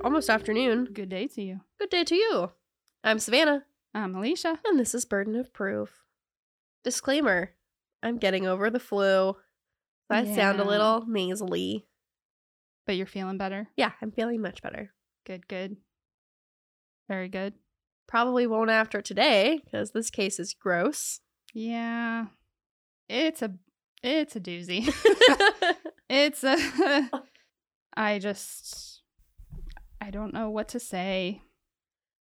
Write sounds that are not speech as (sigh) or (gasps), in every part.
good morning or almost afternoon. Good day to you. Good day to you. I'm Savannah, I'm Elysia. and this is Burden of Proof. Disclaimer I'm getting over the flu. I sound a little nasally. But you're feeling better. Yeah, I'm feeling much better. Good, good. Very good. Probably won't after today because this case is gross. Yeah. It's a it's a doozy. (laughs) (laughs) it's a (laughs) I just I don't know what to say.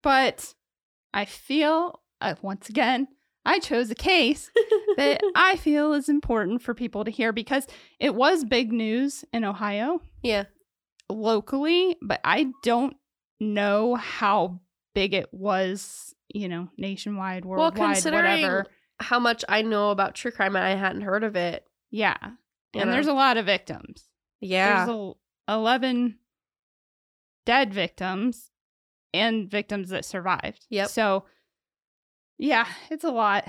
But I feel uh, once again I chose a case that (laughs) I feel is important for people to hear because it was big news in Ohio. yeah. locally, but I don't know how big it was, you know, nationwide, worldwide, Well, considering whatever. how much I know about true crime, I hadn't heard of it. Yeah. And know? there's a lot of victims. Yeah. There's a, 11 dead victims and victims that survived. Yep. So, yeah, it's a lot.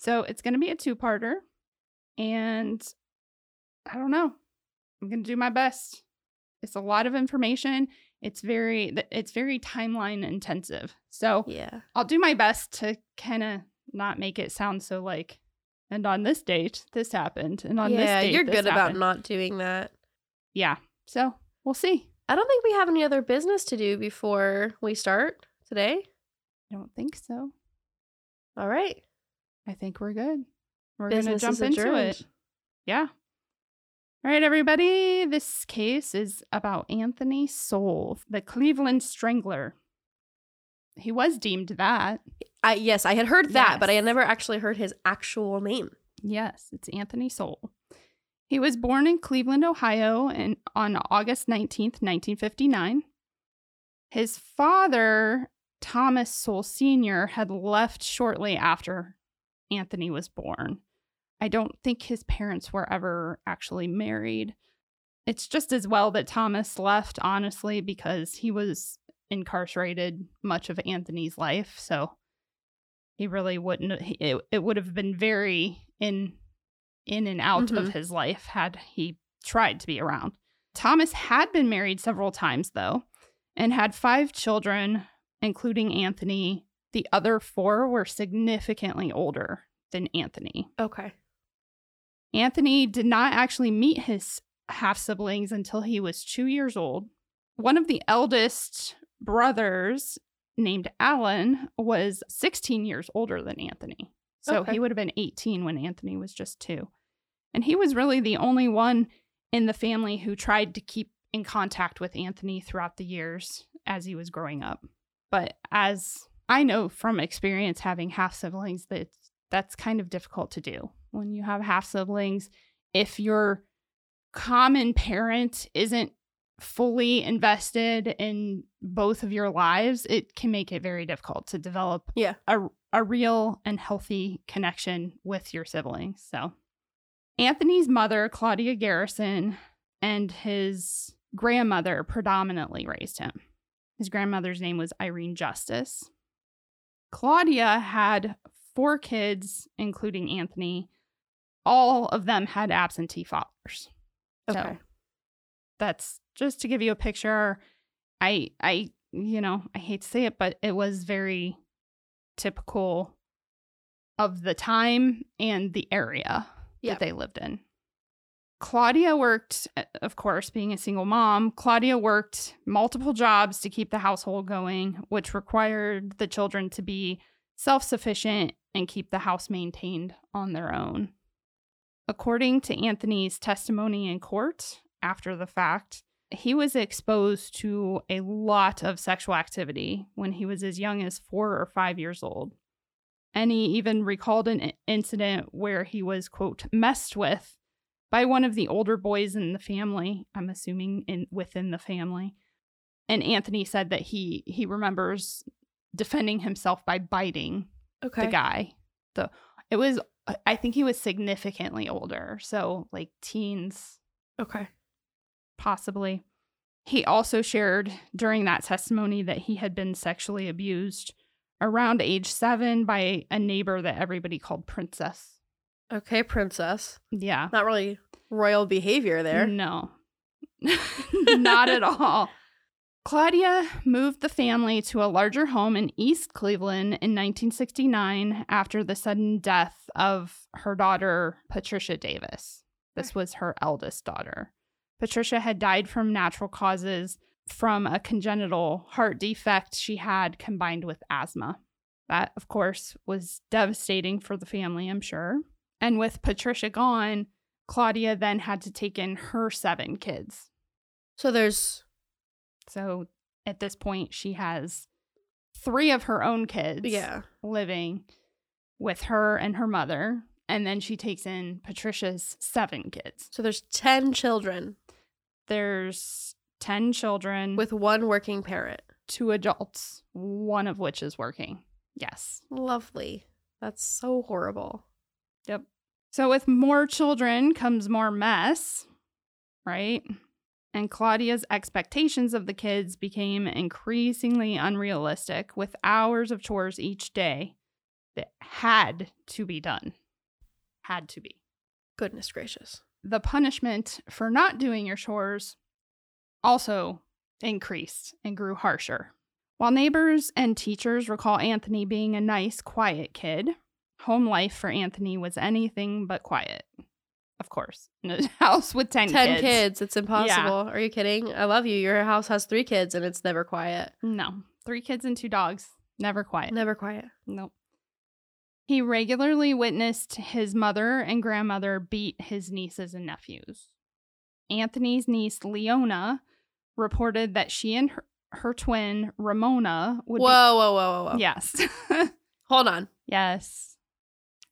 So, it's going to be a two parter. And I don't know. I'm going to do my best. It's a lot of information. It's very it's very timeline intensive. So, yeah. I'll do my best to kind of not make it sound so like and on this date this happened and on this yeah, date you're this good about not doing that. Yeah. So we'll see. I don't think we have any other business to do before we start today. I don't think so. All right. I think we're good. We're gonna jump into it. Yeah. All right, everybody. This case is about Anthony Sowell, the Cleveland Strangler. He was deemed that. I yes, I had heard that, but I had never actually heard his actual name. Yes, it's Anthony Sowell. He was born in Cleveland, Ohio, and on August 19th, 1959. His father, Thomas Sowell Sr., had left shortly after Anthony was born. I don't think his parents were ever actually married. It's just as well that Thomas left, honestly, because he was incarcerated much of Anthony's life. So he really wouldn't it, it would have been very in in and out of Mhm. his life had he tried to be around. Thomas had been married several times though and had five children including Anthony. The other four were significantly older than Anthony. Okay. Anthony did not actually meet his half siblings until he was two years old. One of the eldest brothers, named Alan, was 16 years older than Anthony. So Okay. he would have been 18 when Anthony was just two. And he was really the only one in the family who tried to keep in contact with Anthony throughout the years as he was growing up. But as I know from experience having half siblings that that's kind of difficult to do when you have half siblings if your common parent isn't fully invested in both of your lives it can make it very difficult to develop Yeah. a, a real and healthy connection with your siblings so anthony's mother claudia garrison and his grandmother predominantly raised him his grandmother's name was irene justice claudia had four kids including anthony all of them had absentee fathers so Okay. that's just to give you a picture. I I you know, I hate to say it, but it was very typical of the time and the area Yep. that they lived in. Claudia worked, uh, of course, being a single mom, Claudia worked multiple jobs to keep the household going, which required the children to be self sufficient and keep the house maintained on their own. According to Anthony's testimony in court after the fact, he was exposed to a lot of sexual activity when he was as young as four or five years old. And he even recalled an incident where he was, quote, messed with by one of the older boys in the family, I'm assuming in within the family. And Anthony said that he he remembers defending himself by biting Okay. the guy. The it was I think he was significantly older, so like teens Okay. possibly. He also shared during that testimony that he had been sexually abused around age 7 by a neighbor that everybody called Princess. Okay, princess. Yeah. Not really royal behavior there. No. (laughs) Not at all. (laughs) Claudia moved the family to a larger home in East Cleveland in 1969 after the sudden death of her daughter, Patricia Davis. This was her eldest daughter. Patricia had died from natural causes from a congenital heart defect she had combined with asthma. That, of course, was devastating for the family, I'm sure. And with Patricia gone, Claudia then had to take in her seven kids. So there's So at this point, she has three of her own kids yeah. living with her and her mother. And then she takes in Patricia's seven kids. So there's 10 children There's 10 children with with one working parent. two adults, one of which is working. Yes. Lovely. That's so horrible. Yep. So with more children comes more mess, right? And Claudia's expectations of the kids became increasingly unrealistic with hours of chores each day that had to be done. Had to be. Goodness gracious. The punishment for not doing your chores also increased and grew harsher. While neighbors and teachers recall Anthony being a nice, quiet kid, home life for Anthony was anything but quiet. Of course, (laughs) in a house with 10, 10 kids. kids. It's impossible. Are you kidding? I love you. Your house has three kids and it's never quiet. No, three kids and two dogs. Never quiet. Never quiet. Nope. He regularly witnessed his mother and grandmother beat his nieces and nephews. Anthony's niece, Leona, reported that she and her, her twin, Ramona, would Whoa, whoa, whoa, whoa, whoa. Yes. (laughs) Hold on. yes.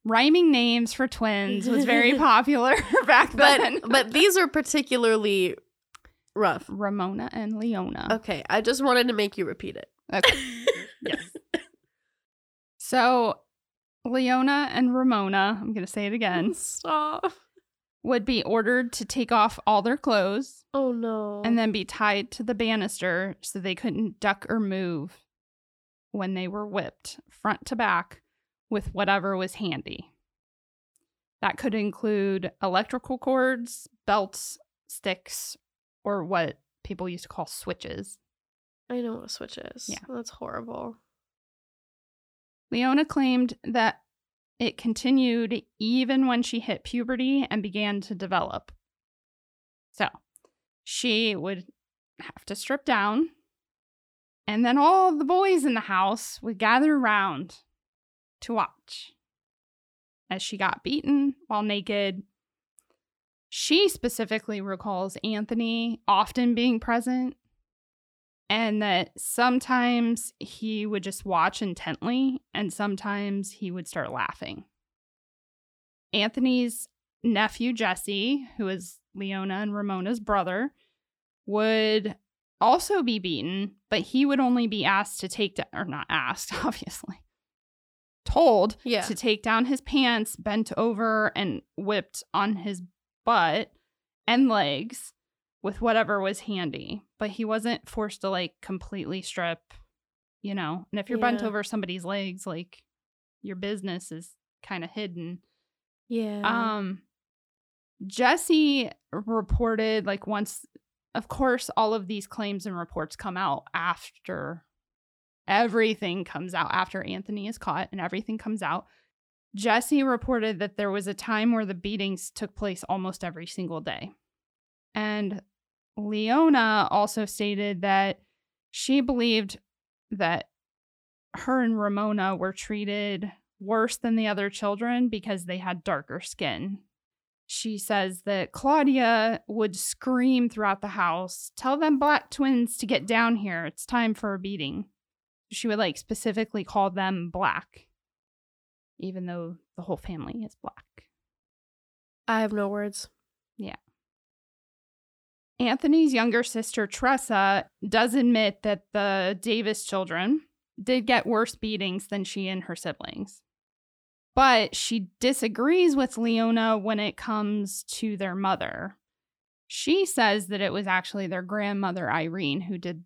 Rhyming names for twins was very (laughs) popular (laughs) back then. But but these are particularly rough. Ramona and Leona. Okay, I just wanted to make you repeat it. Okay. Yes. So, Leona and Ramona, I'm going to say it again, Stop. Would be ordered to take off all their clothes Oh no. and then be tied to the banister so they couldn't duck or move when they were whipped front to back with whatever was handy. That could include electrical cords, belts, sticks, or what people used to call switches. I know what a switch is. Yeah. That's horrible. Leona claimed that it continued even when she hit puberty and began to develop. So she would have to strip down, and then all the boys in the house would gather around to watch as she got beaten while naked. She specifically recalls Anthony often being present and that sometimes he would just watch intently and sometimes he would start laughing. Anthony's nephew, Jesse, who is Leona and Ramona's brother, would also be beaten, but he would only be asked to take down, or not asked, (laughs) obviously, told Yeah. to take down his pants, bent over, and whipped on his butt and legs with whatever was handy. But he wasn't forced to like completely strip, you know. And if you're bent over somebody's legs, like your business is kind of hidden. Yeah. Um Jesse reported like once of course all of these claims and reports come out after everything comes out after Anthony is caught and everything comes out. Jesse reported that there was a time where the beatings took place almost every single day. And Leona also stated that she believed that her and Ramona were treated worse than the other children because they had darker skin. She says that Claudia would scream throughout the house, Tell them black twins to get down here. It's time for a beating. She would like specifically call them black, even though the whole family is black. I have no words. Anthony's younger sister, Tressa, does admit that the Davis children did get worse beatings than she and her siblings. But she disagrees with Leona when it comes to their mother. She says that it was actually their grandmother, Irene, who did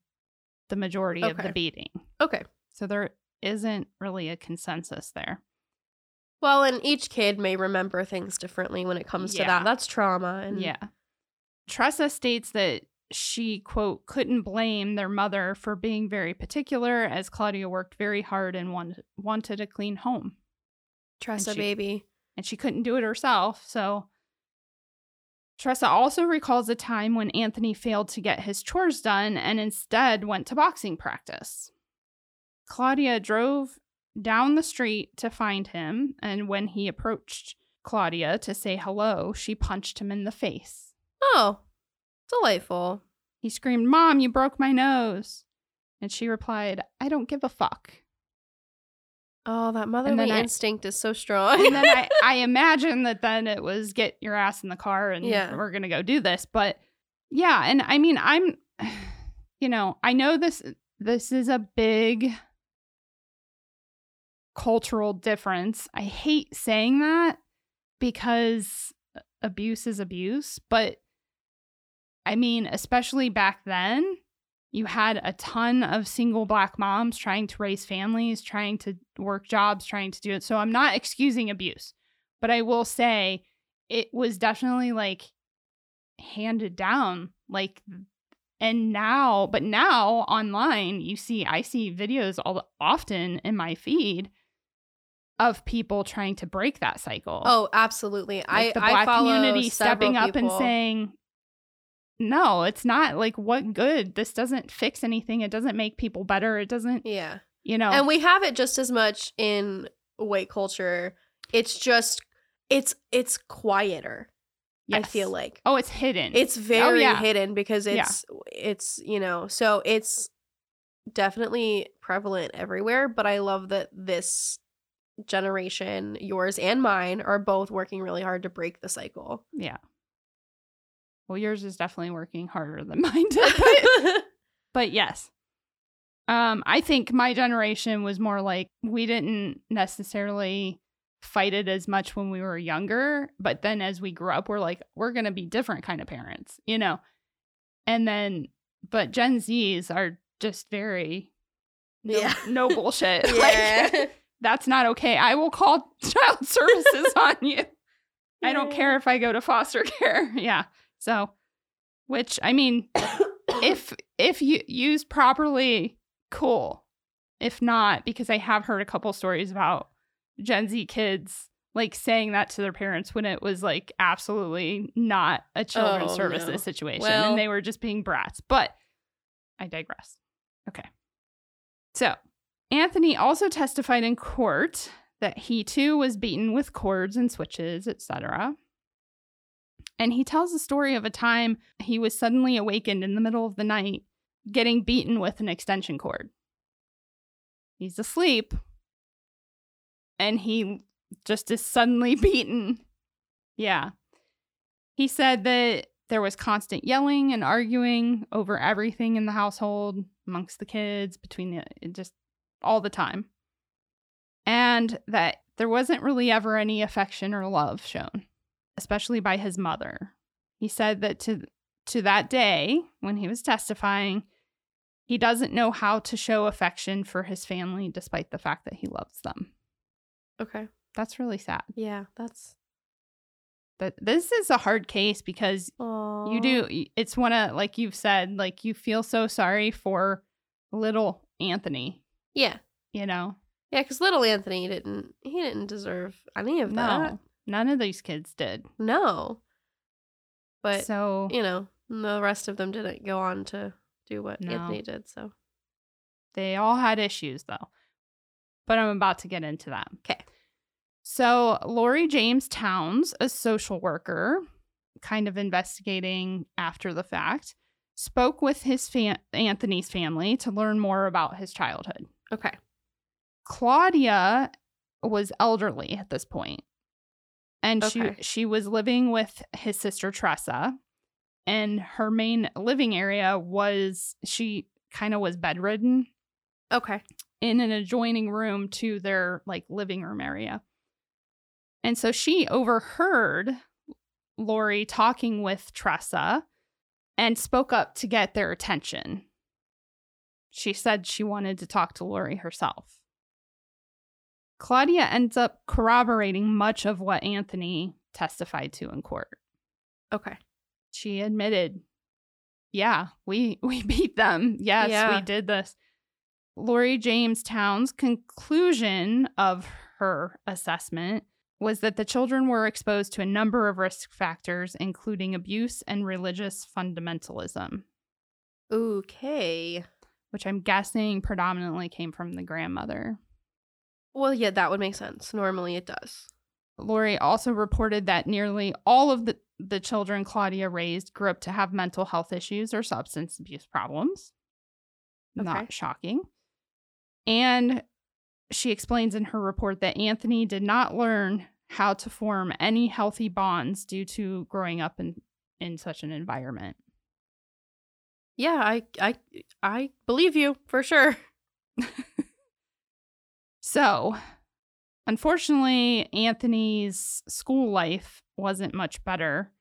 the majority of the beating. Okay. So there isn't really a consensus there. Well, and each kid may remember things differently when it comes to that. That's trauma. And Yeah. Tressa states that she, quote, couldn't blame their mother for being very particular as Claudia worked very hard and wanted, wanted a clean home. Tressa she- baby. And she couldn't do it herself. So Tressa also recalls a time when Anthony failed to get his chores done and instead went to boxing practice. Claudia drove down the street to find him, and when he approached Claudia to say hello, she punched him in the face. Oh, delightful. He screamed, Mom, you broke my nose. And she replied, I don't give a fuck. Oh, that motherly I- instinct is so strong. And then I, (laughs) I imagine that then it was get your ass in the car and Yeah. we're going to go do this. But yeah. And I mean, I'm, (sighs) you know, I know this, this is a big cultural difference. I hate saying that because abuse is abuse. But I mean, especially back then, you had a ton of single black moms trying to raise families, trying to work jobs, trying to do it. So I'm not excusing abuse, but I will say it was definitely like handed down. Like, and now, but now online, you see, I see videos all often in my feed of people trying to break that cycle. oh, absolutely. Like I the I black follow community stepping up and saying, "No, it's not like what good. This doesn't fix anything. It doesn't make people better. It doesn't, yeah. you know." And we have it just as much in white culture. It's just it's it's quieter. I feel like oh, it's hidden. it's oh, very yeah. hidden because Yeah. it's it's you know so it's definitely prevalent everywhere. But I love that this generation, yours and mine, are both working really hard to break the cycle. yeah. Well, yours is definitely working harder than (laughs) mine did, but, (laughs) but yes. Um, I think my generation was more like we didn't necessarily fight it as much when we were younger, but then as we grew up, we're like, we're gonna be different kind of parents, you know. And then, but Gen Zs are just very no, Yeah. no bullshit. (laughs) Like, yeah. that's not okay. I will call child services on you. I don't care if I go to foster care. Yeah. So, which I mean, (coughs) if if you used properly, cool. If not, because I have heard a couple stories about Gen Z kids like saying that to their parents when it was like absolutely not a children's Oh, services no. situation Well- and they were just being brats. But I digress. Okay. So, Anthony also testified in court that he too was beaten with cords and switches, etc. And he tells the story of a time he was suddenly awakened in the middle of the night getting beaten with an extension cord. He's asleep and he just is suddenly (laughs) beaten. Yeah. He said that there was constant yelling and arguing over everything in the household, amongst the kids, between the just all the time. And that there wasn't really ever any affection or love shown, especially by his mother. He said that to to that day when he was testifying, he doesn't know how to show affection for his family despite the fact that he loves them. okay. That's really sad. Yeah, that's But this is a hard case because Aww. you do it's one of like you've said like you feel so sorry for little Anthony, Yeah. you know. Yeah, because little Anthony didn't he didn't deserve any of that. No. None of these kids did. No. But so you know, the rest of them didn't go on to do what No. Anthony did. So They all had issues though. But I'm about to get into that. Okay. So Lori James Towns, a social worker, kind of investigating after the fact, spoke with his fam- Anthony's family to learn more about his childhood. okay. Claudia was elderly at this point. And Okay. she she was living with his sister Tressa. And her main living area was she kind of was bedridden Okay. in an adjoining room to their like living room area. And so she overheard Lori talking with Tressa and spoke up to get their attention. She said she wanted to talk to Lori herself. Claudia ends up corroborating much of what Anthony testified to in court. Okay. She admitted yeah, we (laughs) we beat them. Yes, Yeah. we did this. Lori James Town's conclusion of her assessment was that the children were exposed to a number of risk factors, including abuse and religious fundamentalism, Okay. which I'm guessing predominantly came from the grandmother. Well, yeah, that would make sense. Normally it does. Lori also reported that nearly all of the, the children Claudia raised grew up to have mental health issues or substance abuse problems. Okay. Not shocking. And she explains in her report that Anthony did not learn how to form any healthy bonds due to growing up in, in such an environment. Yeah, I I I believe you for sure. (laughs) So, unfortunately, Anthony's school life wasn't much better.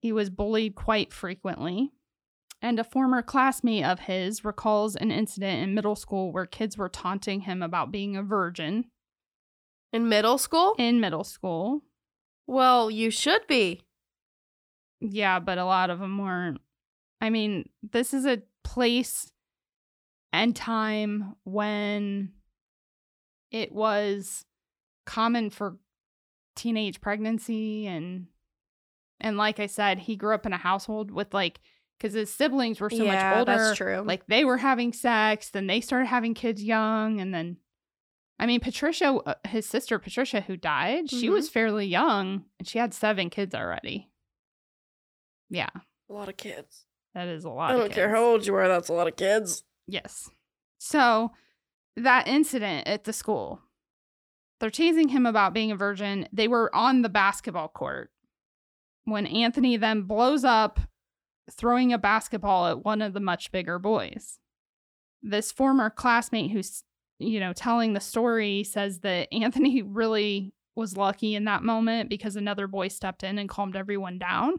He was bullied quite frequently. And a former classmate of his recalls an incident in middle school where kids were taunting him about being a virgin In middle school? in middle school. Well, you should be. Yeah, but a lot of them weren't. I mean, this is a place and time when it was common for teenage pregnancy and and like I said, he grew up in a household with like cuz his siblings were so yeah, much older. that's true. Like they were having sex, then they started having kids young and then I mean, Patricia, uh, his sister Patricia, who died, she Mhm. was fairly young and she had seven kids already. Yeah, a lot of kids. that is a lot. I don't care how old you are, that's a lot of kids. Yes. So that incident at the school, they're teasing him about being a virgin. They were on the basketball court when Anthony then blows up, throwing a basketball at one of the much bigger boys. This former classmate who's, you know, telling the story says that Anthony (laughs) really was lucky in that moment because another boy stepped in and calmed everyone down.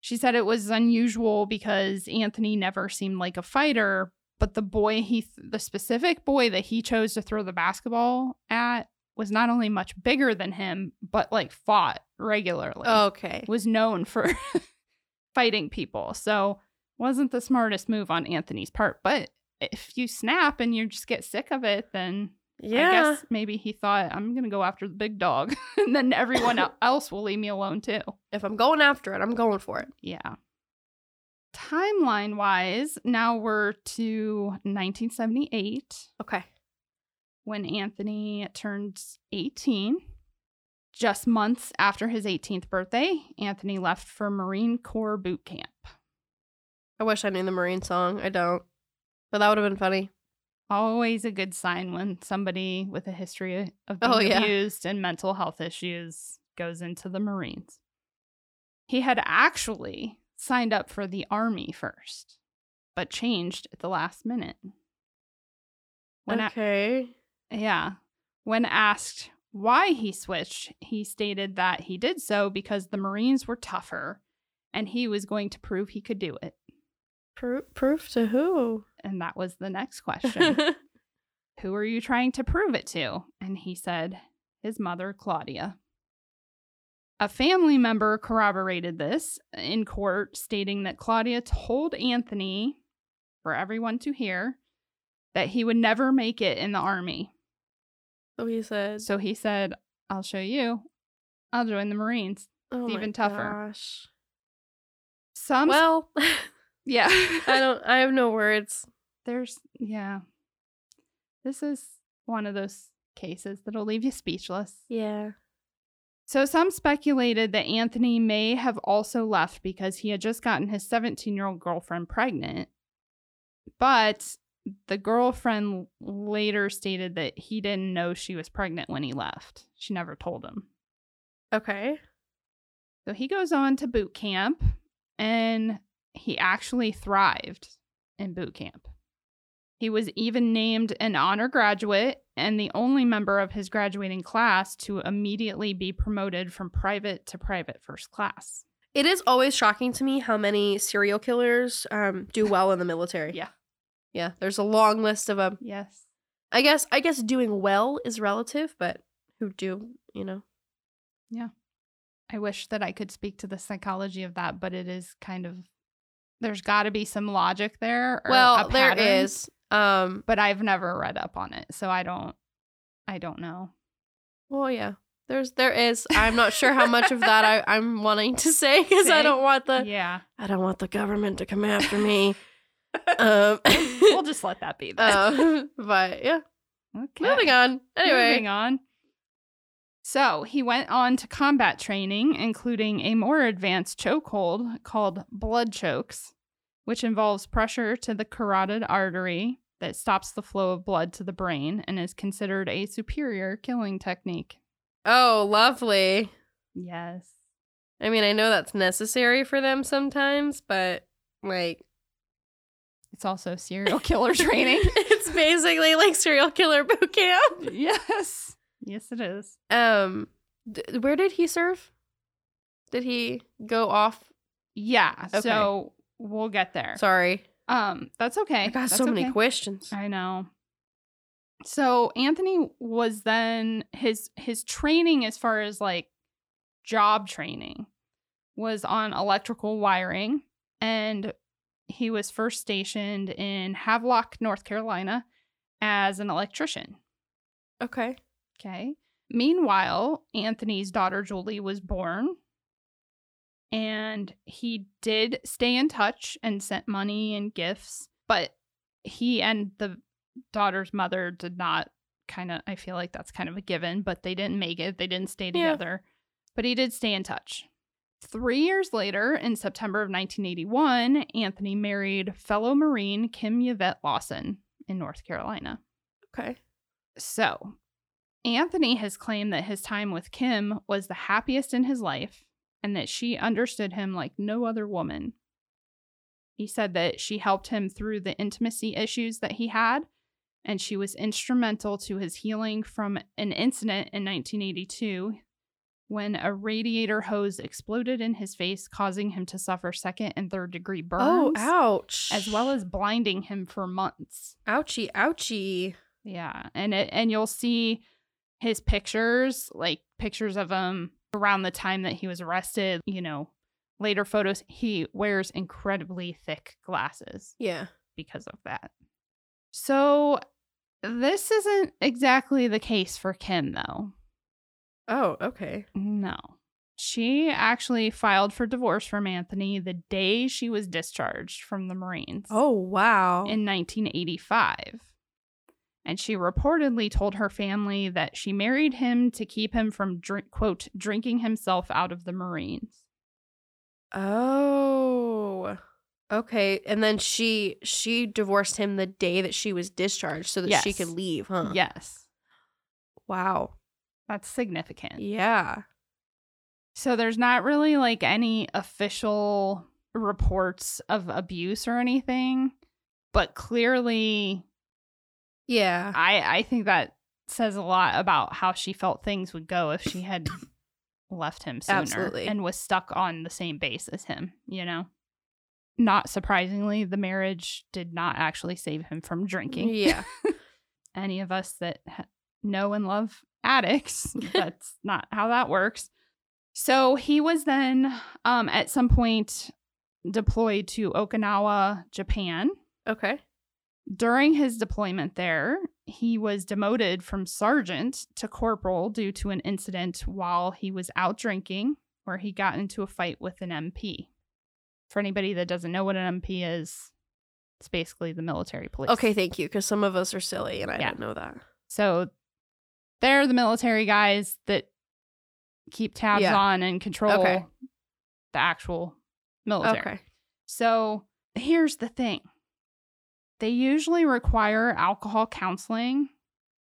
She said it was unusual because Anthony never seemed like a fighter, but the boy he the specific boy that he chose to throw the basketball at was not only much bigger than him, but like fought regularly. Okay. Was known for (laughs) fighting people. So wasn't the smartest move on Anthony's part, but if you snap and you just get sick of it, then Yeah. I guess maybe he thought I'm going to go after the big dog (laughs) and then everyone (laughs) else will leave me alone too. If I'm going after it, I'm going for it. Yeah. Timeline wise, now we're to 1978 Okay. when Anthony turned 18. Just months after his 18th birthday, Anthony left for Marine Corps boot camp. I wish I knew the Marine song. I don't. But that would have been funny. Always a good sign when somebody with a history of being Oh, yeah. abused and mental health issues goes into the Marines. He had actually signed up for the Army first, but changed at the last minute. When a- okay. Yeah. When asked why he switched, he stated that he did so because the Marines were tougher and he was going to prove he could do it. Pro- proof to who? And that was the next question. (laughs) Who are you trying to prove it to? And he said, his mother, Claudia. A family member corroborated this in court, stating that Claudia told Anthony, for everyone to hear, that he would never make it in the army. so he said. So he said, I'll show you. I'll join the Marines. oh even my tougher. Gosh. Some, Well, (laughs) yeah. I don't. I have no words. There's, yeah. This is one of those cases that'll leave you speechless. Yeah. So some speculated that Anthony may have also left because he had just gotten his 17 year old girlfriend pregnant. But the girlfriend later stated that he didn't know she was pregnant when he left. She never told him. Okay. So he goes on to boot camp and he actually thrived in boot camp. He was even named an honor graduate and the only member of his graduating class to immediately be promoted from private to private first class. It is always shocking to me how many serial killers um, do (laughs) well in the military. Yeah. Yeah. There's a long list of them. Yes. I guess. I guess doing well is relative, but who do you know? Yeah. I wish that I could speak to the psychology of that, but it is kind of there's got to be some logic there. or well, there is. Um. but I've never read up on it, so I don't. I don't know. Well, yeah. There's there is. I'm not sure how much of that I, (laughs) I'm wanting to say because I don't want the yeah, I don't want the government to come after me. (laughs) um. we'll just let that be. Then. uh, (laughs) but yeah. okay. Moving on. Anyway. Moving on. So he went on to combat training, including a more advanced chokehold called blood chokes, which involves pressure to the carotid artery that stops the flow of blood to the brain and is considered a superior killing technique. Oh, lovely. Yes. I mean, I know that's necessary for them sometimes, but like It's also serial killer (laughs) training. it's basically like serial killer boot camp. (laughs) yes. Yes, it is. Um, d- where did he serve? Did he go off? Yeah. Okay. So we'll get there. Sorry, Um, that's okay. I got That's so many okay. questions. I know. So Anthony was then his his training as far as like job training was on electrical wiring and he was first stationed in Havelock, North Carolina as an electrician. Okay. Okay. Meanwhile, Anthony's daughter Julie was born and he did stay in touch and sent money and gifts, but he and the daughter's mother did not kind of I feel like that's kind of a given, but they didn't make it. They didn't stay Yeah. together. But he did stay in touch. 3 years later, in September of 1981, Anthony married fellow Marine Kim Yvette Lawson in North Carolina. Okay. So, Anthony has claimed that his time with Kim was the happiest in his life and that she understood him like no other woman. He said that she helped him through the intimacy issues that he had, and she was instrumental to his healing from an incident in 1982 when a radiator hose exploded in his face, causing him to suffer second and third degree oh, burns, Oh, ouch. as well as blinding him for months. ouchie, ouchie. Yeah, and it and you'll see his pictures, like pictures of him around the time that he was arrested, you know, later photos, he wears incredibly thick glasses Yeah. because of that. So this isn't exactly the case for Kim though. Oh, okay. No. She actually filed for divorce from Anthony the day she was discharged from the Marines Oh, wow. in 1985. And she reportedly told her family that she married him to keep him from drink, quote drinking himself out of the Marines. oh. Okay. And then she she divorced him the day that she was discharged so that she could leave, huh? Yes, Wow. that's significant. Yeah. So there's not really like any official reports of abuse or anything, but clearly Yeah. I I think that says a lot about how she felt things would go if she had left him sooner Absolutely. and was stuck on the same base as him, you know. Not surprisingly, the marriage did not actually save him from drinking. Yeah. (laughs) Any of us that ha- know and love addicts, (laughs) that's not how that works. So he was then um, at some point deployed to Okinawa, Japan. Okay. During his deployment there, he was demoted from sergeant to corporal due to an incident while he was out drinking, where he got into a fight with an MP. For anybody that doesn't know what an MP is, it's basically the military police. Okay, thank you. Because some of us are silly and I Yeah. didn't know that. So they're the military guys that keep tabs Yeah. on and control Okay. the actual military. Okay. So here's the thing they usually require alcohol counseling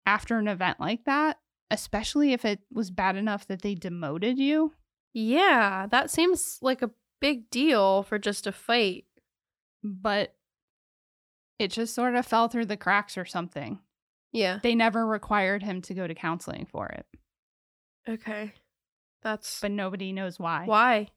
after an event like that, especially if it was bad enough that they demoted you. Yeah, that seems like a big deal for just a fight. But it just sort of fell through the cracks or something. Yeah. They never required him to go to counseling for it, Okay. That's but nobody knows why. why.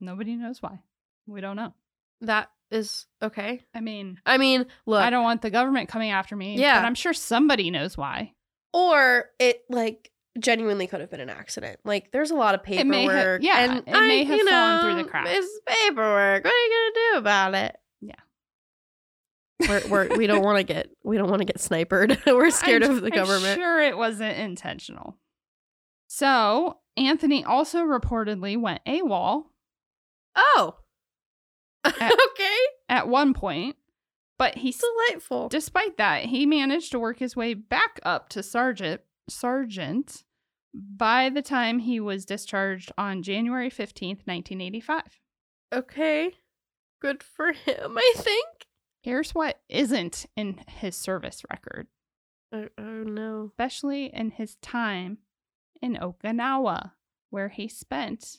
Nobody knows why. We don't know. That is okay. I mean, I mean, look, I don't want the government coming after me. Yeah. But I'm sure somebody knows why. or it like genuinely could have been an accident. Like there's a lot of may have- paperwork. yeah, and it may I- have you fallen through the know, cracks. It's paperwork. What are you gonna do about it? Yeah. We're, we're we don't want to get we don't want to get sniped. (laughs) we're scared I'm- of the I'm government. sure it wasn't intentional. So Anthony also reportedly went AWOL Oh. At- (laughs) okay. at one point, but he's Delightful. Despite that, he managed to work his way back up to sergeant sergeant by the time he was discharged on January 15th, 1985. Okay. Good for him, I think. Here's what isn't in his service record, Oh, oh no. especially in his time in Okinawa, where he spent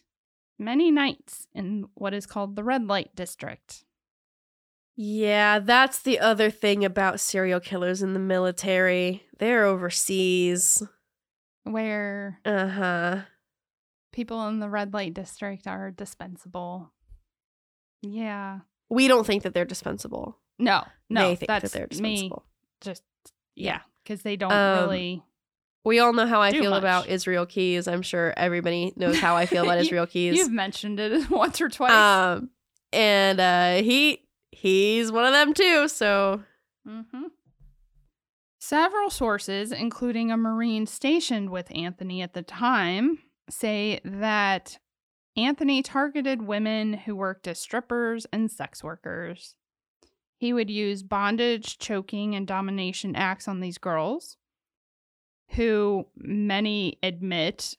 many nights in what is called the red light district. Yeah, that's the other thing about serial killers in the military. They're overseas. Where Uh huh. people in the red light district are dispensable. Yeah. We don't think that they're dispensable. No, no, they think that's that they're me. Just yeah, because they don't Um, really. We all know how I feel much. about Israel Keys. I'm sure everybody knows how I feel about (laughs) Israel Keys. You've mentioned it (laughs) once or twice. Um, and uh, he he's one of them too. So hmm Several sources, including a Marine stationed with Anthony at the time, say that Anthony targeted women who worked as strippers and sex workers. He would use bondage, choking, and domination acts on these girls, who many admit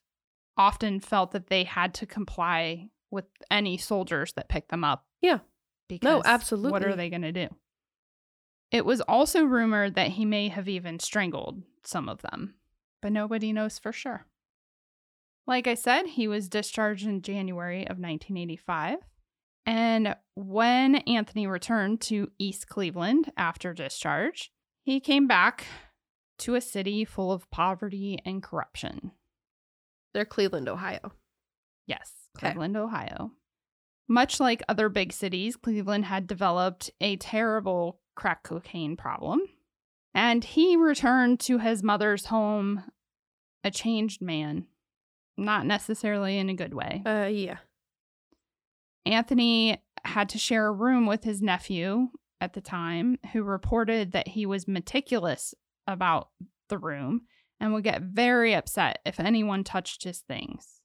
often felt that they had to comply with any soldiers that picked them up. Yeah. Because What absolutely. are they going to do? It was also rumored that he may have even strangled some of them, but nobody knows for sure. Like I said, he was discharged in January of 1985. And when Anthony returned to East Cleveland after discharge, he came back to a city full of poverty and corruption. they're Cleveland, Ohio. Yes, Okay. Cleveland, Ohio. Much like other big cities, Cleveland had developed a terrible crack cocaine problem. And he returned to his mother's home a changed man, not necessarily in a good way. Uh, yeah. Anthony had to share a room with his nephew at the time, who reported that he was meticulous about the room and would get very upset if anyone touched his things.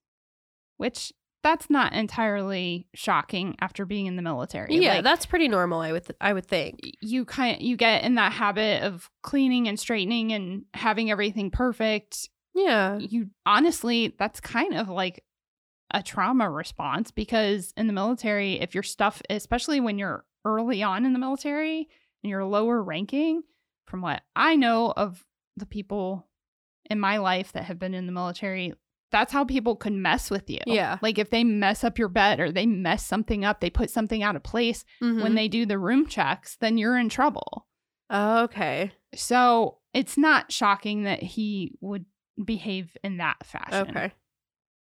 Which that's not entirely shocking after being in the military. Yeah, Like, that's pretty normal. I would I would think. you kind you get in that habit of cleaning and straightening and having everything perfect Yeah. you honestly that's kind of like a trauma response because in the military if your stuff especially when you're early on in the military and you're lower ranking from what i know of the people in my life that have been in the military that's how people could mess with you Yeah. like if they mess up your bed or they mess something up they put something out of place when Mhm. they do the room checks then you're in trouble okay. so it's not shocking that he would behave in that fashion Okay.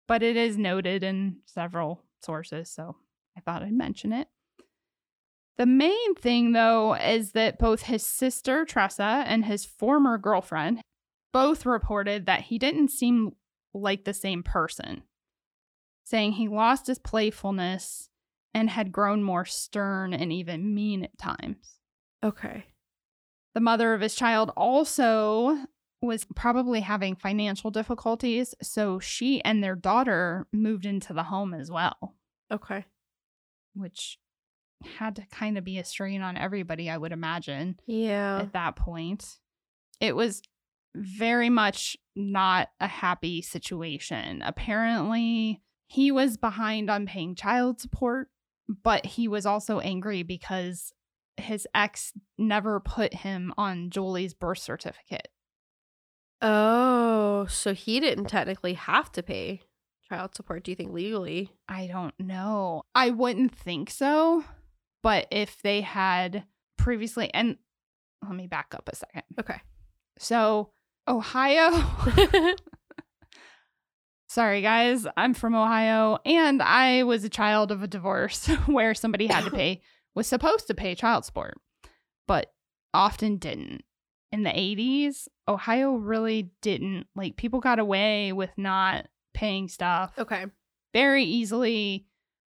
but it is noted in several sources, so I thought I'd mention it. The main thing, though, is that both his sister, Tressa, and his former girlfriend both reported that he didn't seem like the same person, saying he lost his playfulness and had grown more stern and even mean at times. Okay. The mother of his child also was probably having financial difficulties, so she and their daughter moved into the home as well, Okay. which had to kind of be a strain on everybody, I would imagine, Yeah. at that point. It was very much not a happy situation. Apparently, he was behind on paying child support, but he was also angry because his ex never put him on Julie's birth certificate. Oh, so he didn't technically have to pay child support, do you think legally? I don't know. I wouldn't think so. But if they had previously, and let me back up a second. Okay. So, Ohio, (laughs) sorry guys, I'm from Ohio, and I was a child of a divorce (laughs) where somebody had to (coughs) pay, was supposed to pay child support, but often didn't. in the 80s, Ohio really didn't like people got away with not paying stuff Okay. very easily.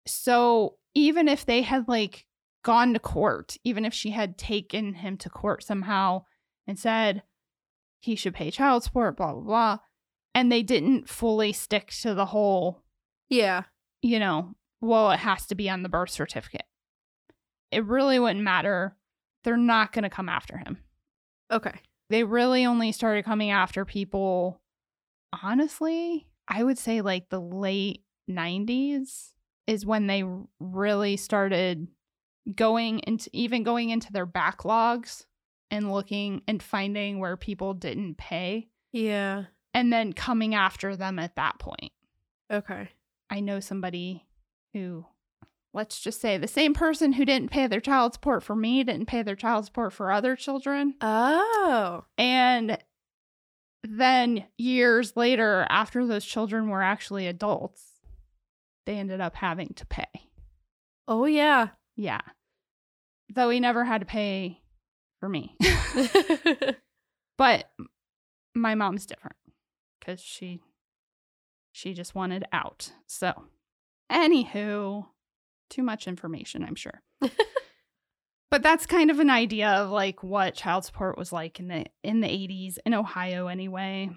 So even if they had like gone to court, even if she had taken him to court somehow and said he should pay child support, blah, blah, blah, and they didn't fully stick to the whole, Yeah. you know, well, it has to be on the birth certificate. It really wouldn't matter. They're not going to come after him. Okay. They really only started coming after people, honestly, I would say like the late 90s is when they really started going into even going into their backlogs and looking and finding where people didn't pay Yeah. and then coming after them at that point. Okay. I know somebody who, let's just say, the same person who didn't pay their child support for me didn't pay their child support for other children. Oh. And then years later, after those children were actually adults, they ended up having to pay. Oh yeah. Yeah. Though he never had to pay for me. (laughs) but my mom's different because she she just wanted out. So, anywho, too much information, I'm sure. (laughs) but that's kind of an idea of like what child support was like in the in the 80s in Ohio anyway.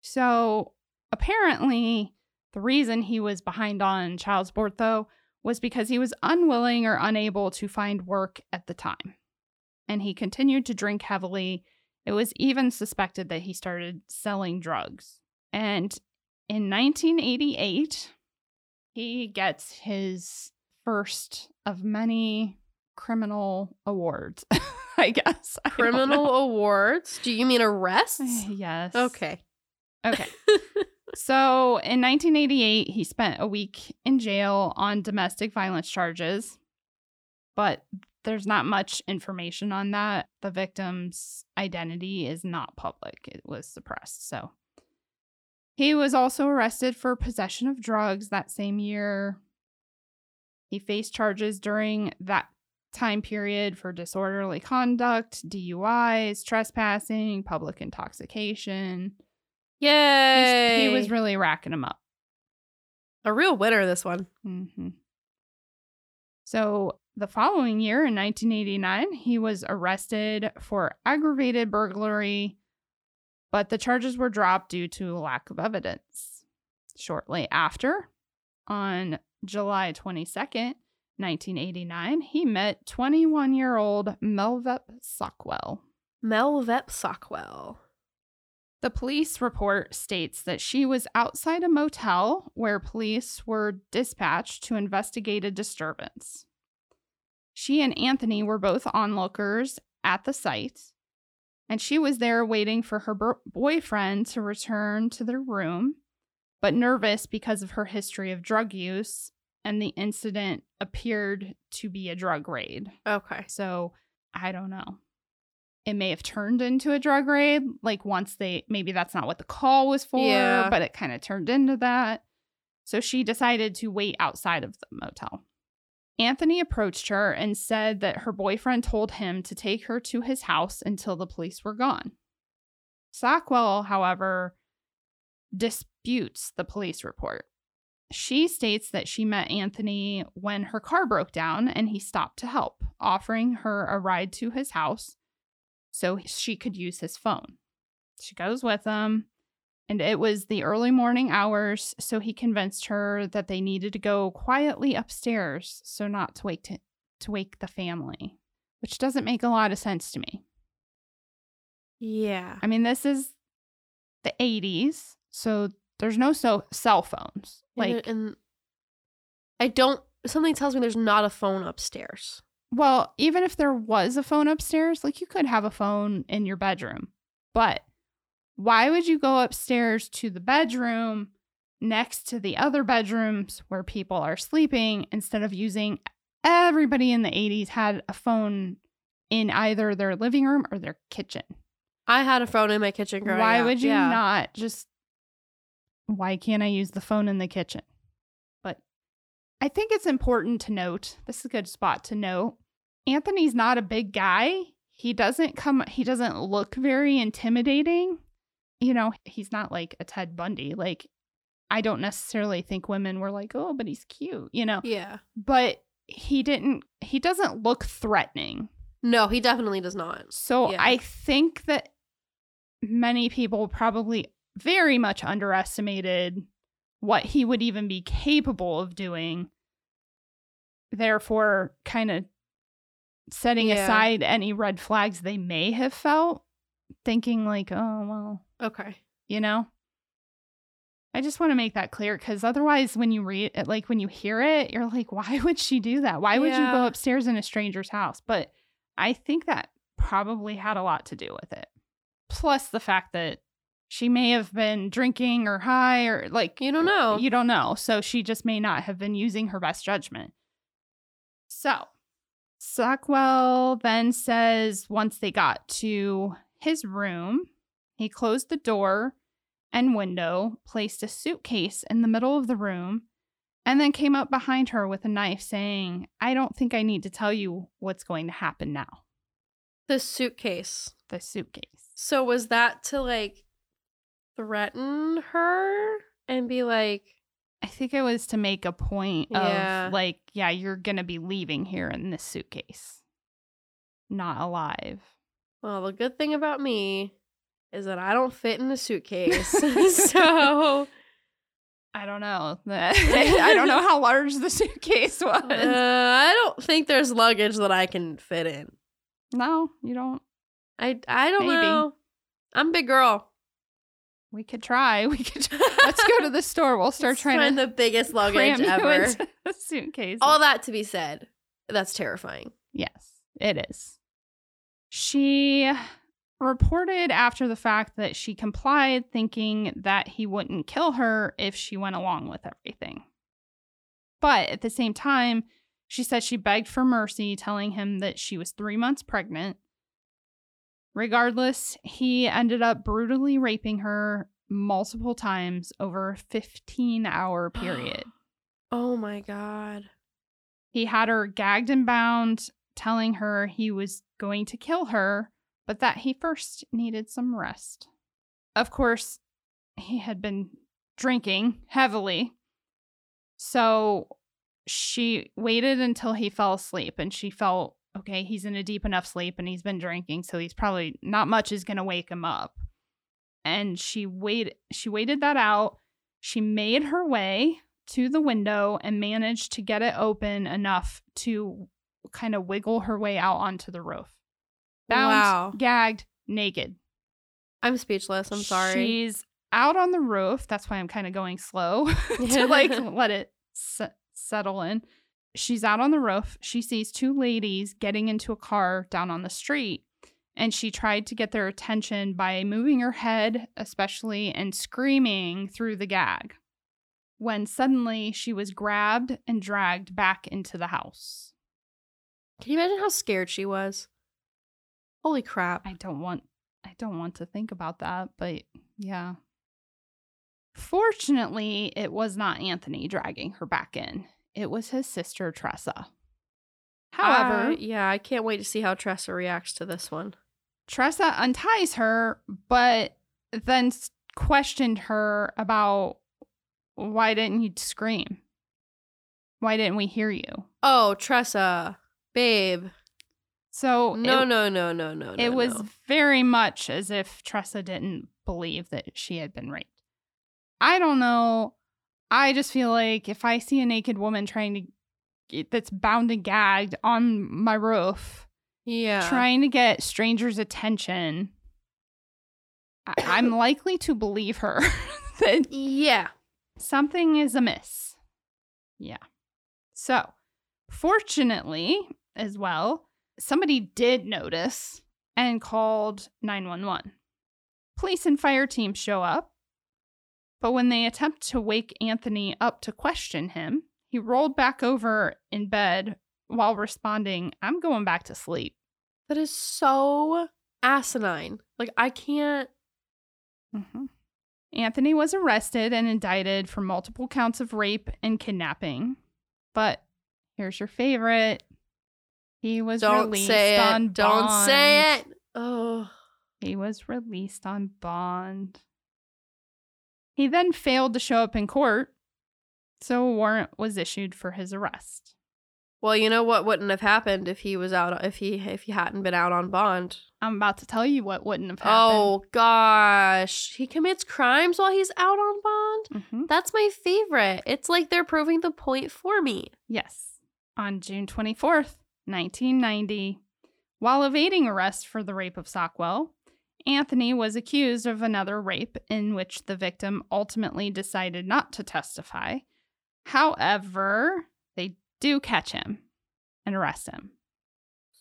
So, apparently the reason he was behind on child support though was because he was unwilling or unable to find work at the time. And he continued to drink heavily. It was even suspected that he started selling drugs. And in 1988, he gets his first of many criminal awards, (laughs) I guess. Criminal know. awards? Do you mean arrests? (sighs) Yes. Okay. Okay. (laughs) So in 1988, he spent a week in jail on domestic violence charges, but there's not much information on that. The victim's identity is not public, it was suppressed. So he was also arrested for possession of drugs that same year. He faced charges during that time period for disorderly conduct, DUIs, trespassing, public intoxication. He's- Yay. He was really racking them up. a real winner, this one. hmm So the following year, in 1989, he was arrested for aggravated burglary, but the charges were dropped due to lack of evidence. Shortly after, on July 22nd, 1989, he met 21 year old Melvetta Sockwell. Melvetta Sockwell. The police report states that she was outside a motel where police were dispatched to investigate a disturbance. She and Anthony were both onlookers at the site, and she was there waiting for her boyfriend to return to their room, but nervous because of her history of drug use, and the incident appeared to be a drug raid. Okay. So I don't know. It may have turned into a drug raid. Like once they, maybe that's not what the call was for, Yeah. but it kind of turned into that. So she decided to wait outside of the motel. Anthony approached her and said that her boyfriend told him to take her to his house until the police were gone. Sockwell, however, disputes the police report. She states that she met Anthony when her car broke down and he stopped to help, offering her a ride to his house so she could use his phone. She goes with him, and it was the early morning hours, so he convinced her that they needed to go quietly upstairs so not to wake to, to wake the family, which doesn't make a lot of sense to me. Yeah. I mean, this is the 80s, so there's no so cell phones. And- Like and I don't something tells me there's not a phone upstairs. Well, even if there was a phone upstairs, like you could have a phone in your bedroom. But why would you go upstairs to the bedroom next to the other bedrooms where people are sleeping instead of using everybody in the 80s had a phone in either their living room or their kitchen. I had a phone in my kitchen growing Why up, would you yeah. not just why can't I use the phone in the kitchen? I think it's important to note, this is a good spot to note. Anthony's not a big guy. he doesn't come he doesn't look very intimidating. You know, he's not like a Ted Bundy. Like I don't necessarily think women were like, "Oh, but he's cute," you know. Yeah. But he didn't he doesn't look threatening. No, he definitely does not. So Yeah. I think that many people probably very much underestimated what he would even be capable of doing. Therefore, kind of setting Yeah. aside any red flags they may have felt, thinking like, oh, well, Okay. you know? I just want to make that clear because otherwise, when you read it, like when you hear it, you're like, (laughs) why would she do that? Why would you go upstairs in a stranger's house? But I think that probably had a lot to do with it. Plus the fact that she may have been drinking or high or like, You don't know. you don't know. So she just may not have been using her best judgment. So Sockwell then says once they got to his room, he closed the door and window, placed a suitcase in the middle of the room, and then came up behind her with a knife, saying, I don't think I need to tell you what's going to happen now. The suitcase. The suitcase. So was that to like threaten her and be like, I think it was to make a point Yeah. of like, yeah, you're to be leaving here in this suitcase, not alive. well, the good thing about me is that I don't fit in a suitcase. (laughs) (laughs) so I don't know. (laughs) I don't know how large the suitcase was. uh, I don't think there's luggage that I can fit in. no, you don't. I I don't Maybe. know. I'm a big girl. We could try. (laughs) We could. (laughs) Let's go to the store. We'll start Let's trying to the biggest luggage ever. a suitcase. All that to be said, that's terrifying. Yes, it is. She reported after the fact that she complied, thinking that he wouldn't kill her if she went along with everything. But at the same time, she said she begged for mercy, telling him that she was three months pregnant. Regardless, he ended up brutally raping her multiple times over a 15 hour (gasps) period. Oh my god. He had her gagged and bound, telling her he was going to kill her, but that he first needed some rest. Of course, he had been drinking heavily. So she waited until he fell asleep and she felt okay, he's in a deep enough sleep and he's been drinking, so he's probably not much is going to wake him up. And she waited she waited that out. She made her way to the window and managed to get it open enough to kind of wiggle her way out onto the roof. Bound, Wow. gagged, naked. I'm speechless. I'm sorry. She's out on the roof. That's why I'm kind of going slow (laughs) to like (laughs) let it se- settle in. She's out on the roof. She sees two ladies getting into a car down on the street. And she tried to get their attention by moving her head, especially, and screaming through the gag. When suddenly she was grabbed and dragged back into the house. Can you imagine how scared she was? Holy crap. I don't want I don't want to think about that, but yeah. Fortunately, it was not Anthony dragging her back in. It was his sister Tressa. However, Uh, yeah, I can't wait to see how Tressa reacts to this one. Tressa unties her, but then questioned her about why didn't you scream? Why didn't we hear you? Oh, Tressa, babe. So No, it, no, no, no, no. it no, was no. very much as if Tressa didn't believe that she had been raped. I don't know. I just feel like if I see a naked woman trying to get, that's bound and gagged on my roof, yeah. trying to get strangers' attention, I- I'm likely to believe her (laughs) that Yeah. something is amiss. Yeah. So, fortunately, as well, somebody did notice and called 911. Police and fire teams show up, but when they attempt to wake Anthony up to question him, he rolled back over in bed while responding, I'm going back to sleep. That is so asinine. Like, I can't. Mm-hmm. Anthony was arrested and indicted for multiple counts of rape and kidnapping. But here's your favorite He was Don't released say it. on Don't say it. Oh. He was released on bond. He then failed to show up in court, so a warrant was issued for his arrest. Well, you know what wouldn't have happened if he was out if he if he hadn't been out on bond. I'm about to tell you what wouldn't have happened. Oh gosh. He commits crimes while he's out on bond? hmm That's my favorite. It's like they're proving the point for me. Yes. On June 24th, 1990, while evading arrest for the rape of Sockwell, Anthony was accused of another rape in which the victim ultimately decided not to testify. However, they do catch him and arrest him.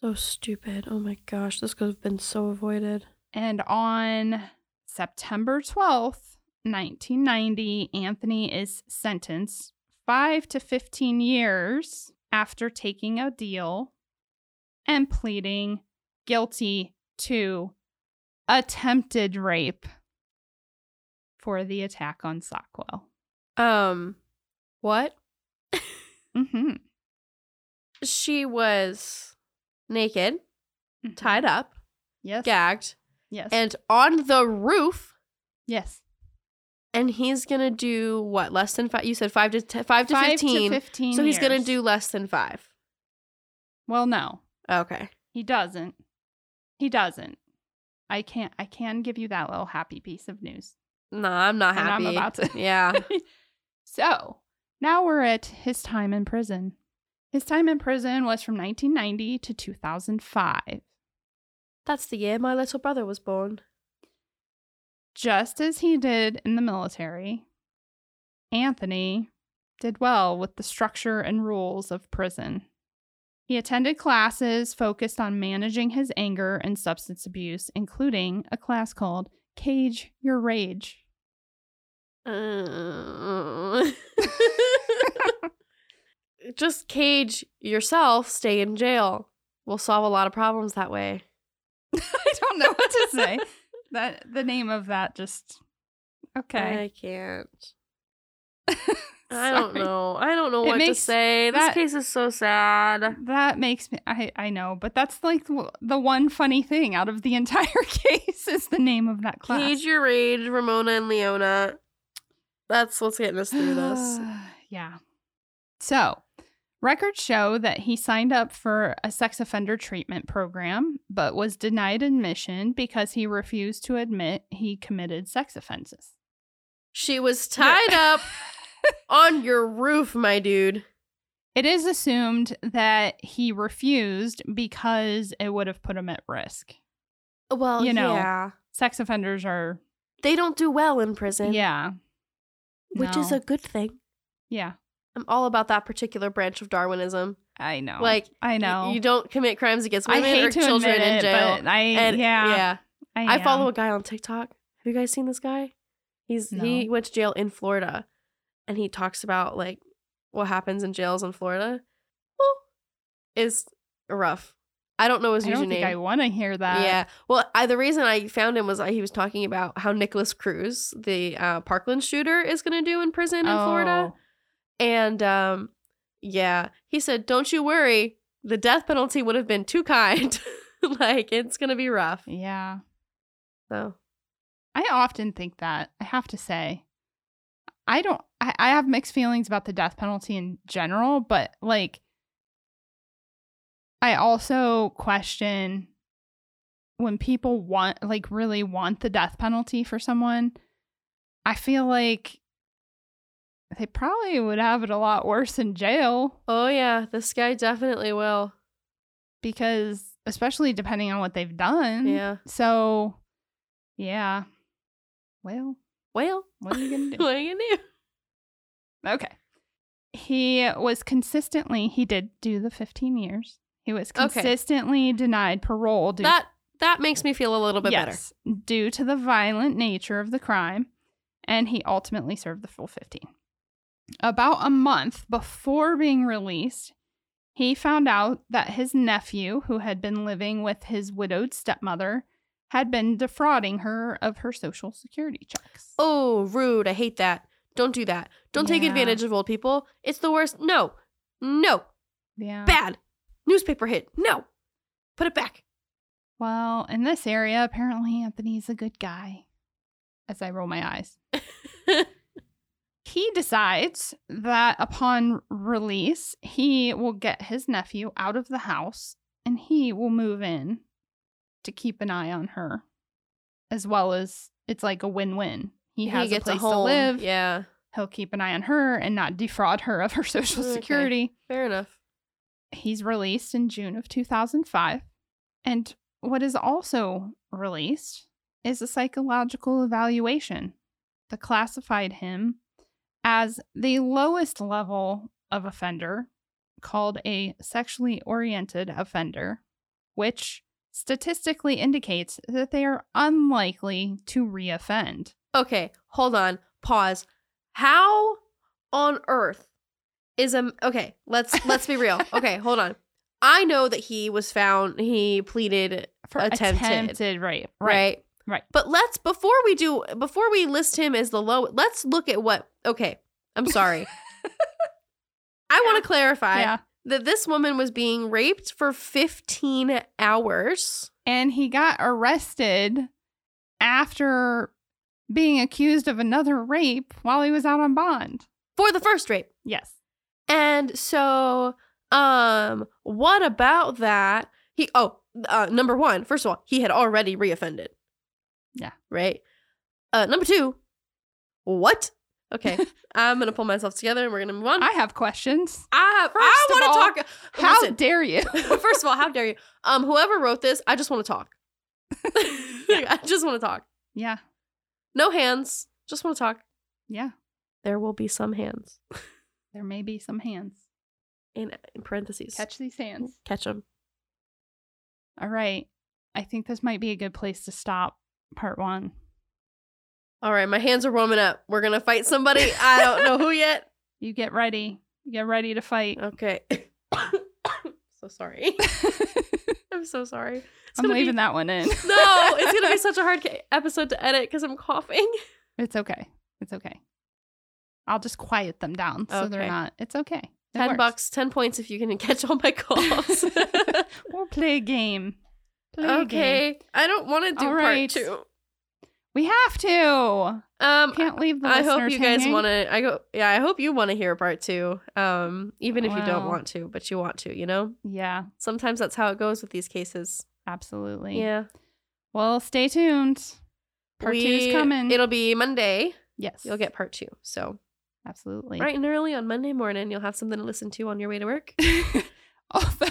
So stupid. Oh my gosh, this could have been so avoided. And on September 12th, 1990, Anthony is sentenced 5 to 15 years after taking a deal and pleading guilty to attempted rape for the attack on Sockwell. Um what? hmm She was naked, Mm-hmm. tied up, Yes. gagged, Yes. and on the roof. yes. And he's gonna do what? Less than five? You said five to te- five to Five fifteen. to 15 so he's gonna do less than five. Well, no. Okay. He doesn't. He doesn't. I can't I can give you that little happy piece of news. No, I'm not And I'm about to. Yeah. (laughs) so now we're at his time in prison. His time in prison was from 1990 to 2005. That's the year my little brother was born. Just as he did in the military, Anthony did well with the structure and rules of prison. He attended classes focused on managing his anger and substance abuse, including a class called Cage Your Rage. Uh, (laughs) Just cage yourself, stay in jail. We'll solve a lot of problems that way. (laughs) I don't know what to say. that the name of that just okay. I can't. (laughs) I don't know. I don't know It what to say. that- This case is so sad. That makes me I I know, but that's like the the one funny thing out of the (laughs) entire case is the name of that class. Cage your rage, Ramona and Leona. That's what's getting us through this. (sighs) yeah. So, records show that he signed up for a sex offender treatment program, but was denied admission because he refused to admit he committed sex offenses. She was tied up (laughs) on your roof, my dude. It is assumed that he refused because it would have put him at risk. Well, You know. yeah. Sex offenders are, They don't do well in prison. yeah. Which is a good thing. yeah. I'm all about that particular branch of Darwinism. I know. Like, I know. You don't commit crimes against I women hate or children admit in jail. I and yeah, yeah. I, I follow a guy on TikTok. Have you guys seen this guy? He's he went to jail in Florida and he talks about like what happens in jails in Florida. Well, is rough. I don't know his I don't think I want to hear that. yeah. Well, I, the reason I found him was I, he was talking about how Nikolas Cruz, the uh, Parkland shooter, is going to do in prison in Florida. Oh, And um, yeah, he said, "Don't you worry, the death penalty would have been too kind. (laughs) like it's gonna be rough." Yeah. So I often think that. I have to say. I don't I, I have mixed feelings about the death penalty in general, but like I also question when people want like really want the death penalty for someone, I feel like they probably would have it a lot worse in jail Oh yeah, this guy definitely will. because especially depending on what they've done. Yeah. So yeah. Well, Well, what are you gonna (laughs) do? what are you gonna do? Okay. He was consistently, he did do the 15 years. He was Okay. consistently denied parole due, That that makes me feel a little bit better. due to the violent nature of the crime, and he ultimately served the full 15. About a month before being released, he found out that his nephew, who had been living with his widowed stepmother, had been defrauding her of her social security checks. Oh, rude. I hate that. Don't do that. Don't take advantage of old people. It's the worst. No. No. yeah. Bad. Newspaper hit. No. Put it back. Well, in this area, apparently Anthony's a good guy. As I roll my eyes. (laughs) he decides that upon release, he will get his nephew out of the house and he will move in to keep an eye on her. As well as it's like a win win. He has a place to home. live. Yeah. He'll keep an eye on her and not defraud her of her (laughs) social mm, Okay. security. Fair enough. He's released in June of 2005. And what is also released is a psychological evaluation that classified him as the lowest level of offender, called a sexually oriented offender, which statistically indicates that they are unlikely to reoffend. Okay, hold on. Pause. How on earth is a okay, let's let's be real. (laughs) Okay, hold on. I know that he was found he pleaded For Attempted. attempted rape. right? right. Right. But let's before we do before we list him as the low, let's look at what okay, I'm sorry. (laughs) I want to clarify Yeah. That this woman was being raped for 15 hours. and he got arrested after being accused of another rape while he was out on bond. For the first rape. Yes. And so, um, what about that? He oh, uh, number one, first of all, he had already reoffended. Yeah. Right. Uh, number two, what? Okay, I'm gonna pull myself together and we're gonna move on. I have questions. I I want to talk. How Listen, dare you? (laughs) first of all, how dare you? Um, whoever wrote this, I just want to talk. (laughs) (laughs) I just want to talk. yeah. No hands. Just want to talk. Yeah. There will be some hands There may be some hands. in, in parentheses. Catch these hands. catch them. All right. I think this might be a good place to stop part one. All right, my hands are warming up. We're gonna fight somebody. I don't know who yet. (laughs) You get ready. You get ready to fight. Okay. (coughs) so sorry. (laughs) (laughs) I'm so sorry. It's I'm leaving be- that one in. No, it's gonna be such a hard ca- episode to edit because I'm coughing. It's okay. It's okay. I'll just quiet them down so they're not. It's okay. It Ten works. bucks, ten points if you can catch all my coughs. we'll play a game. Play a game. okay, I don't want to do All part right. two. We have to. Um, Can't leave the I hope you guys want to. I go. Yeah, I hope you want to hear part two. Um, even if you don't want to, but you want to. You know, Yeah, sometimes that's how it goes with these cases. absolutely. Yeah, Well, stay tuned. Part We- is coming. It'll be Monday. yes, You'll get part two. So absolutely. bright and early on Monday morning, you'll have something to listen to on your way to work. (laughs) Although,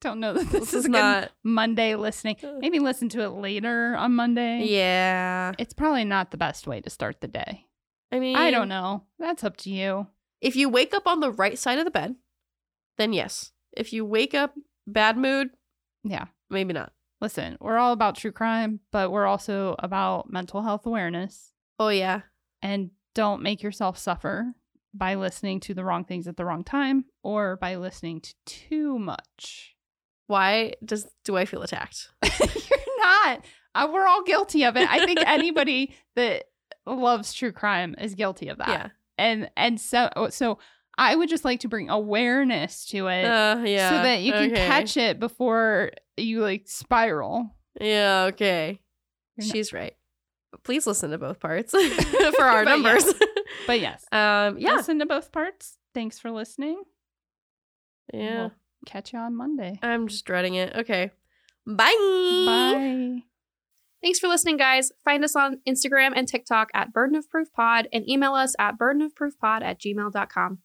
don't know that this, This is, is not. Monday listening. Maybe listen to it later on Monday. Yeah, It's probably not the best way to start the day. I mean, I don't know. That's up to you. If you wake up on the right side of the bed, then yes. If you wake up bad mood, Yeah. maybe not. Listen, we're all about true crime, but we're also about mental health awareness. Oh yeah, And don't make yourself suffer by listening to the wrong things at the wrong time or by listening to too much. Why does do I feel attacked? (laughs) You're not. Uh, we're all guilty of it. I think (laughs) anybody that loves true crime is guilty of that. Yeah, And and so so I would just like to bring awareness to it uh, yeah. so that you can okay. catch it before you like spiral. Yeah, okay. You're not- She's right. Please listen to both parts (laughs) for our But numbers. But yes, um, yeah, listen to both parts. Thanks for listening. yeah. We'll catch you on Monday. I'm just dreading it. Okay, bye. Bye. Thanks for listening, guys. Find us on Instagram and TikTok at Burden of Proof Pod and email us at burdenofproofpod at gmail.com.